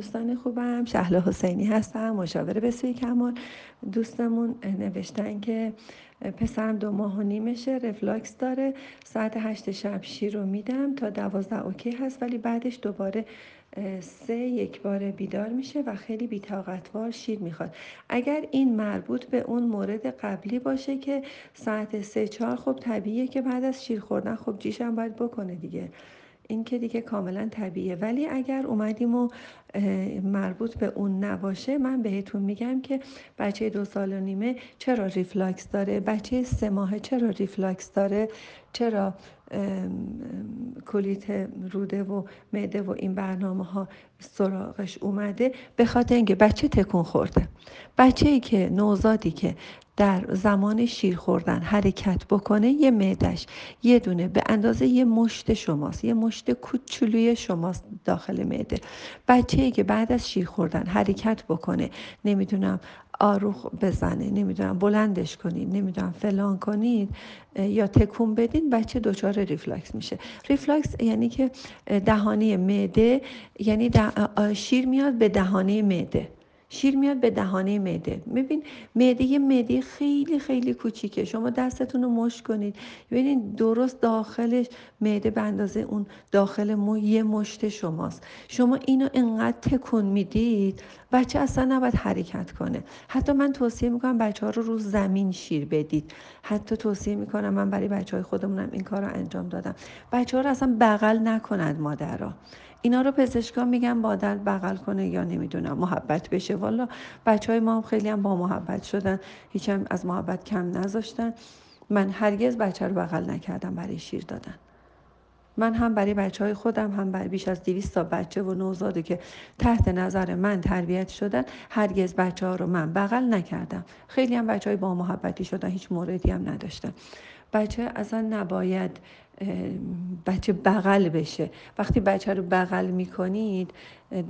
دوستان خوبم شهلا حسینی هستم مشاور بسوی کمال. دوستمون نوشتن که پسرم دو ماه و نیمشه رفلاکس داره. ساعت هشت شب شیر رو میدم تا دوازده اوکی هست ولی بعدش دوباره سه یک بار بیدار میشه و خیلی بیتاقتوار شیر می‌خواد. اگر این مربوط به اون مورد قبلی باشه که ساعت سه چهار خب طبیعیه که بعد از شیر خوردن خب جیشم باید بکنه دیگه. این که دیگه کاملا طبیعیه. ولی اگر اومدیم و مربوط به اون نباشه من بهتون میگم که بچه دو سال و نیمه چرا reflux داره؟ بچه سه ماهه چرا reflux داره؟ چرا کولیت روده و معده و این برنامه ها سراغش اومده؟ به خاطر اینکه بچه تکون خورده بچه ای که نوزادی که در زمان شیر خوردن حرکت بکنه یه معدش یه دونه به اندازه یه مشت شماست یه مشت کوچولوی شماست داخل معده. بچه که بعد از شیر خوردن حرکت بکنه نمی‌دونم آروغ بزنه نمی‌دونم بلندش کنید نمی‌دونم فلان کنید یا تکون بدین بچه دچار reflux میشه. reflux یعنی که دهانه معده یعنی شیر میاد به دهانه معده. شیر میاد به دهانه معده. ببین معده یه معده خیلی خیلی کوچیکه. شما دستتون رو مش کنید. ببینید درست داخلش معده به اندازه اون داخل مو یه مشت شماست. شما اینو انقدر تکون می‌دید بچه اصلا نباید حرکت کنه. حتی من توصیه می‌کنم بچه ها رو رو زمین شیر بدید. حتی توصیه می‌کنم من برای بچه های خودمونم این کار رو انجام دادم. بچه ها رو اصلا بغل نکنند مادرها. اینا رو پزشکان میگن مادر بغل کنه یا نمی‌دونم محبت بشه. والا بچه های ما هم خیلی هم با محبت شدن. هیچم از محبت کم نذاشتن. من هرگز بچه رو بغل نکردم برای شیر دادن. من هم برای بچه های خودم هم برای بیش از 200 تا بچه و نوزاده که تحت نظر من تربیت شدن هرگز بچه ها رو من بغل نکردم. خیلی هم بچه های با محبتی شدن هیچ موردی هم نداشتن. بچه اصلا نباید بچه بغل بشه. وقتی بچه رو بغل می‌کنید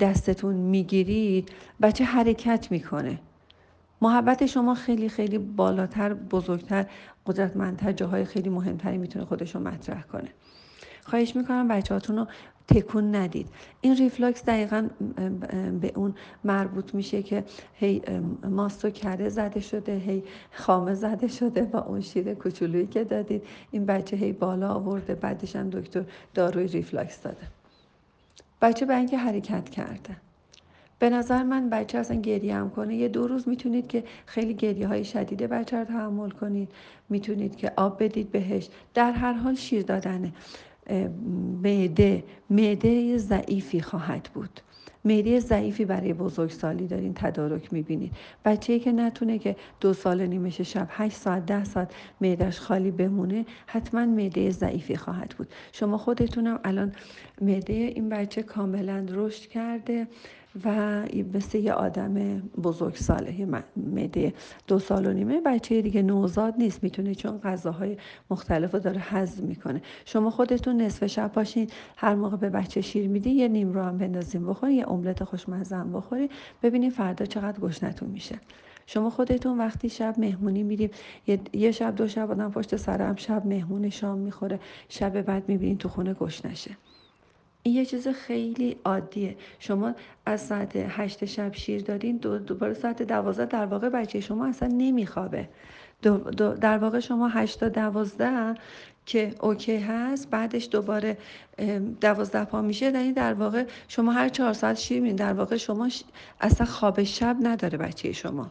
دستتون می‌گیرید بچه حرکت می‌کنه. محبت شما خیلی خیلی بالاتر بزرگتر قدرتمندتر جاهای خیلی مهمتری می‌تونه خودش رو مطرح کنه. خواهش می‌کنم بچه هاتون رو تکون ندید. این ریفلاکس دقیقا به اون مربوط میشه که هی ماست و کره زده شده هی خامه زده شده با اون شیر کوچولویی که دادید. این بچه هی بالا آورده بعدش هم دکتر داروی reflux داده. بچه به اینکه حرکت کرده. به نظر من بچه اصلا گریه هم کنه. یه دو روز می‌تونید که خیلی گریه های شدیده بچه رو تحمل کنید. می‌تونید که آب بدید بهش. در هر حال شیر دادنه. معده معده ضعیفی خواهد بود. معده ضعیفی برای بزرگسالی دارین تدارک می‌بینید بچه‌ای که نتونه که دو سال نیمش شب هشت ساعت ده ساعت معدش خالی بمونه حتما معده ضعیفی خواهد بود. شما خودتونم الان معده این بچه کاملا رشد کرده. و مثل یه آدم بزرگ ساله مده دو سال و نیمه. بچه دیگه نوزاد نیست می‌تونه چون غذاهای مختلف رو داره هضم می‌کنه. شما خودتون نصف شب باشین هر موقع به بچه شیر میدی یه نیم رو هم بندازیم بخورین یه املت خوشمزه هم بخورین ببینین فردا چقدر گشنتون میشه. شما خودتون وقتی شب مهمونی میریم یه شب دو شب آدم پشت سرم شب مهمون شام می‌خوره شب بعد می‌بینین تو خونه گشنشه. این یه چیز خیلی عادیه. شما از ساعت هشت شب شیر دادین دو دوباره ساعت دوازده در واقع بچه شما اصلا نمیخوابه. دو در واقع شما هشت تا دوازده که اوکی هست بعدش دوباره دوازده پا میشه یعنی در واقع شما هر چهار ساعت شیر میدین. در واقع شما اصلا خواب شب نداره بچه شما.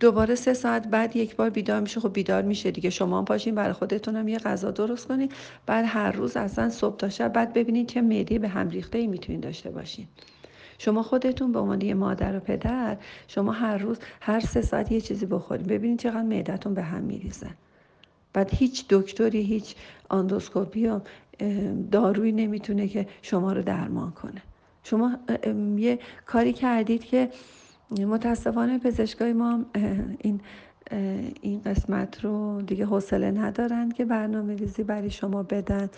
دوباره سه ساعت بعد یک بار بیدار میشه. خب بیدار میشه دیگه. شما هم پاشین برای خودتون هم یه غذا درست کنین. بعد هر روز اصلا صبح تا شب. بعد ببینید چه معده به هم ریخته ای می‌تونین داشته باشین. شما خودتون به عنوان یه مادر و پدر شما هر روز هر سه ساعت یه چیزی بخورید ببینید چقدر معدتون به هم میریزه. بعد هیچ دکتری هیچ آندوسکوپی و دارویی نمی‌تونه که شما رو درمان کنه. شما یه کاری کردید که متاسفانه پزشکای ما این این قسمت رو دیگه حوصله ندارن که برنامه ریزی برای شما بدن.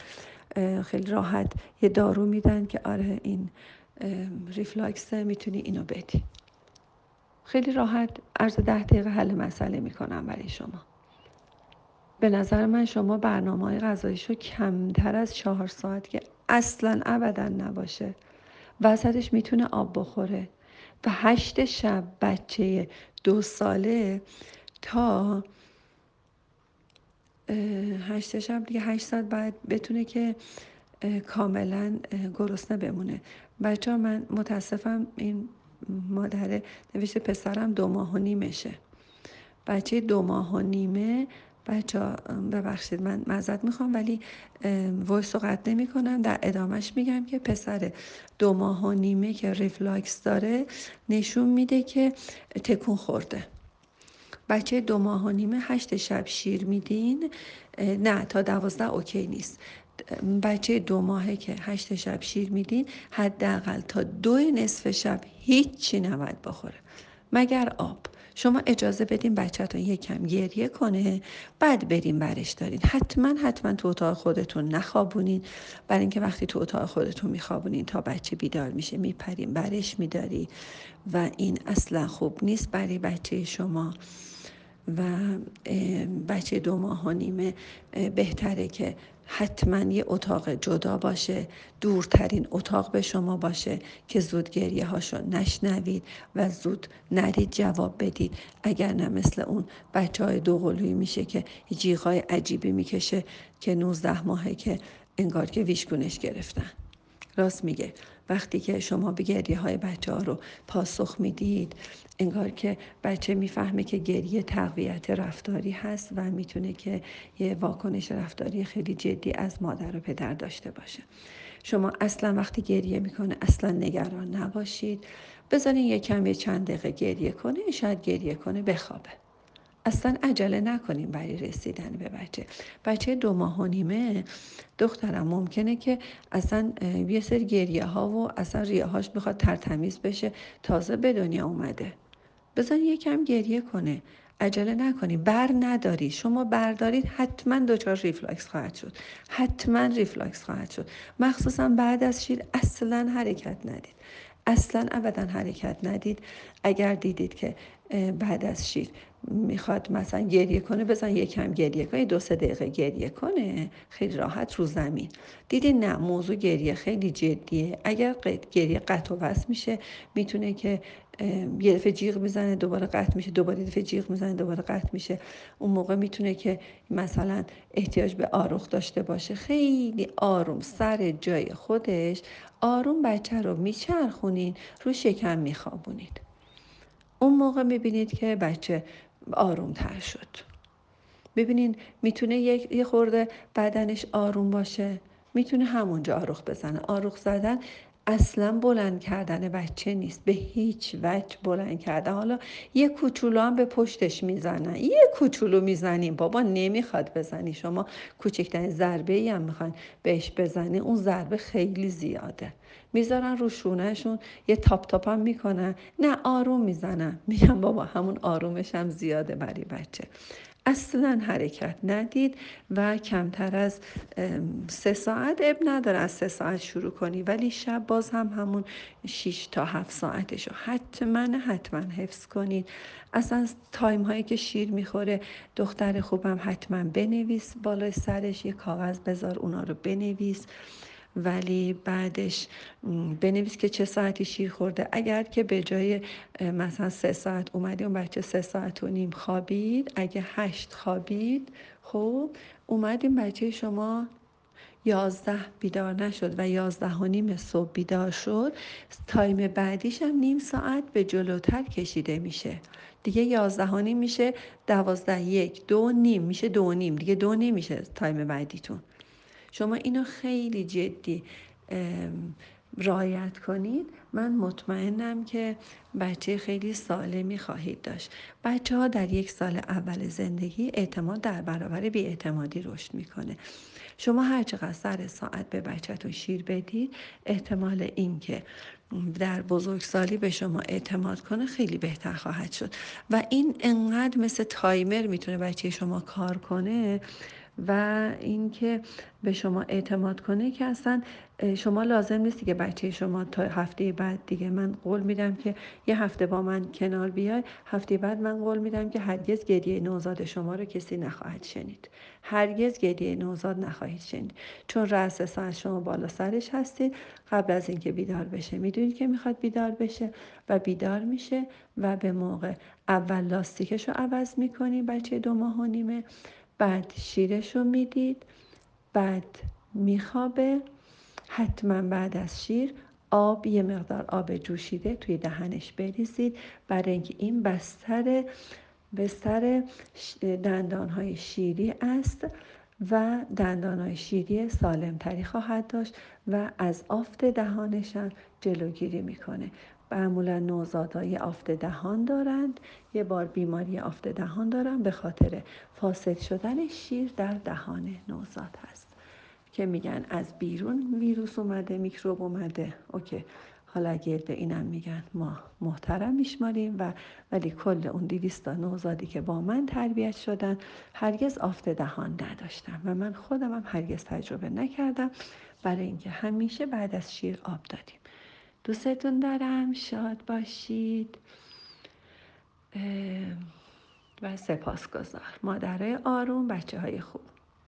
خیلی راحت یه دارو میدن که آره این ریفلاکس می‌تونی اینو بدی. خیلی راحت عرض ده دقیقه حل مسئله می‌کنم برای شما. به نظر من شما برنامه های غذاییشو کمتر از چهار ساعت که اصلا ابدا نباشه وسطش می‌تونه آب بخوره. و هشت شب بچه دو ساله تا هشت شب دیگه هشت ساعت باید بتونه که کاملا گرسنه بمونه. بچه ها من متاسفم این مادر نوشته پسرم دو ماه و نیمشه. بچه دو ماه و نیمه بچه ببخشید من معذرت می‌خوام ولی voice رو قطع نمی کنم در ادامهش میگم که پسر دو ماه و نیمه که reflux داره نشون میده که تکون خورده. بچه دو ماه و نیمه هشت شب شیر میدین. نه تا دوازده okay نیست. بچه دو ماهه که هشت شب شیر میدین حداقل تا دو نصف شب هیچی نباید بخوره. مگر آب. شما اجازه بدین بچهتون یکم گریه کنه بعد بریم برش دارین. حتما حتما تو اتاق خودتون نخوابونین. برای اینکه وقتی تو اتاق خودتون میخوابونین تا بچه بیدار میشه میپرین برش میداری و این اصلا خوب نیست برای بچه شما. و بچه دو ماه و نیمه بهتره که حتما یه اتاق جدا باشه دورترین اتاق به شما باشه که زود گریه هاشو نشنوید و زود نرید جواب بدید. اگر نه مثل اون بچه های دو قلوی میشه که جیغای عجیبی می‌کشه که 19 ماهه که انگار که ویشگونش گرفتن. راست میگه. وقتی که شما به گریه های بچه ها رو پاسخ می‌دید انگار که بچه می‌فهمه که گریه تقویت رفتاری هست و می‌تونه که یه واکنش رفتاری خیلی جدی از مادر و پدر داشته باشه. شما اصلا وقتی گریه می‌کنه اصلا نگران نباشید. بذارین یه کم یه چند دقیقه گریه کنه شاید گریه کنه بخوابه. اصلا عجله نکنیم برای رسیدن به بچه. بچه دو ماه و نیمه دخترم ممکنه که اصلا یه سری گریه ها و اصلا ریه هاش می‌خواد ترتمیز بشه. تازه به دنیا اومده. بزن یکم گریه کنه. عجله نکنی بر نداری. شما بردارید حتما دچار ریفلاکس خواهد شد. حتما ریفلاکس خواهد شد. مخصوصا بعد از شیر اصلا حرکت ندید. اصلا ابدا حرکت ندید. اگر دیدید که بعد از شیر می‌خواد مثلا گریه کنه بزن یکم گریه کنه دو سه دقیقه گریه کنه خیلی راحت رو زمین. دیدی نه موضوع گریه خیلی جدیه. اگر گریه قطع و وصل میشه می‌تونه که یه دفعه جیغ می‌زنه دوباره قطع میشه دوباره دفعه جیغ می‌زنه دوباره قطع میشه. اون موقع می‌تونه که مثلا احتیاج به آروخ داشته باشه. خیلی آروم سر جای خودش. آروم بچه رو میچرخونین رو شکم میخوابونید. اون موقع می‌بینید که بچه آروم تر شد. ببینین می‌تونه یه خورده بدنش آروم باشه می‌تونه همونجا آروخ بزنه. آروخ زدن اصلا بلند کردن بچه نیست. به هیچ وجه بلند کردن. حالا یه کوچولو هم به پشتش می‌زنن. یه کوچولو می‌زنیم. بابا نمی‌خواد بزنی. شما کوچکترین ضربه ای هم می‌خواین بهش بزنی اون ضربه خیلی زیاده. می‌ذارن رو شونهشون یه تاپ تاپ هم می‌کنن. نه آروم می‌زنن. میگم بابا همون آرومش هم زیاده برای بچه. اصلا حرکت ندید و کمتر از سه ساعت اب نداره. از سه ساعت شروع کنی ولی شب باز هم همون 6 تا هفت ساعتش رو حتما حتما حفظ کنید. اصلا تایم هایی که شیر می‌خوره دختر خوبم حتما بنویس بالای سرش یه کاغذ بذار اونا رو بنویس. ولی بعدش بنویس که چه ساعتی شیر خورده. اگر که به جای مثلا سه ساعت اومدی اون بچه سه ساعت و نیم خوابید اگه هشت خوابید خب اومدیم بچه شما یازده بیدار نشد و یازده و نیم صبح بیدار شد. time بعدیش هم نیم ساعت به جلوتر کشیده میشه. دیگه یازده و نیم میشه دوازده یک دو نیم میشه دو نیم. دیگه دو نمیشه time بعدیتون. شما اینو خیلی جدی رعایت کنید. من مطمئنم که بچه خیلی سالمی خواهید داشت. بچه ها در یک سال اول زندگی اعتماد در برابر اعتمادی رشد می‌کنه. شما هر چقدر سر ساعت به بچهتون شیر بدید احتمال اینکه در بزرگسالی به شما اعتماد کنه خیلی بهتر خواهد شد. و این انقدر مثل تایمر می‌تونه بچه شما کار کنه و اینکه به شما اعتماد کنه که اصلا شما لازم نیستی که بچه شما تا هفته بعد دیگه من قول میدم که یه هفته با من کنار بیای. هفته بعد من قول میدم که هرگز گریه نوزاد شما رو کسی نخواهد شنید. هرگز گریه نوزاد نخواهید شنید. چون رأس ساعت شما بالا سرش هستید قبل از اینکه بیدار بشه می‌دونید که می‌خواد بیدار بشه و بیدار میشه و به موقع اول لاستیکش رو عوض می‌کنی بچه دو ماه و نیمه. بعد شیرش رو می‌دید بعد میخوابه. حتما بعد از شیر آب یه مقدار آب جوشیده توی دهنش بریزید. برای اینکه این بستر بستر دندانهای شیری است و دندانهای شیری سالمتری خواهد داشت و از آفت دهانشان جلوگیری می‌کنه. معمولا نوزادهای آفت دهان دارند. یه بار بیماری آفت دهان دارند به خاطر فاسد شدن شیر در دهان نوزاد هست. که میگن از بیرون ویروس اومده میکروب اومده. اوکی. حالا اگر به اینم میگن ما محترم میشماریم و ولی کل اون دیویستا نوزادی که با من تربیت شدن هرگز آفت دهان نداشتم و من خودم هم هرگز تجربه نکردم. برای اینکه همیشه بعد از شیر آب دادیم. دوستتون دارم. شاد باشید. و سپاسگزار. مادرای آروم بچه های خوب.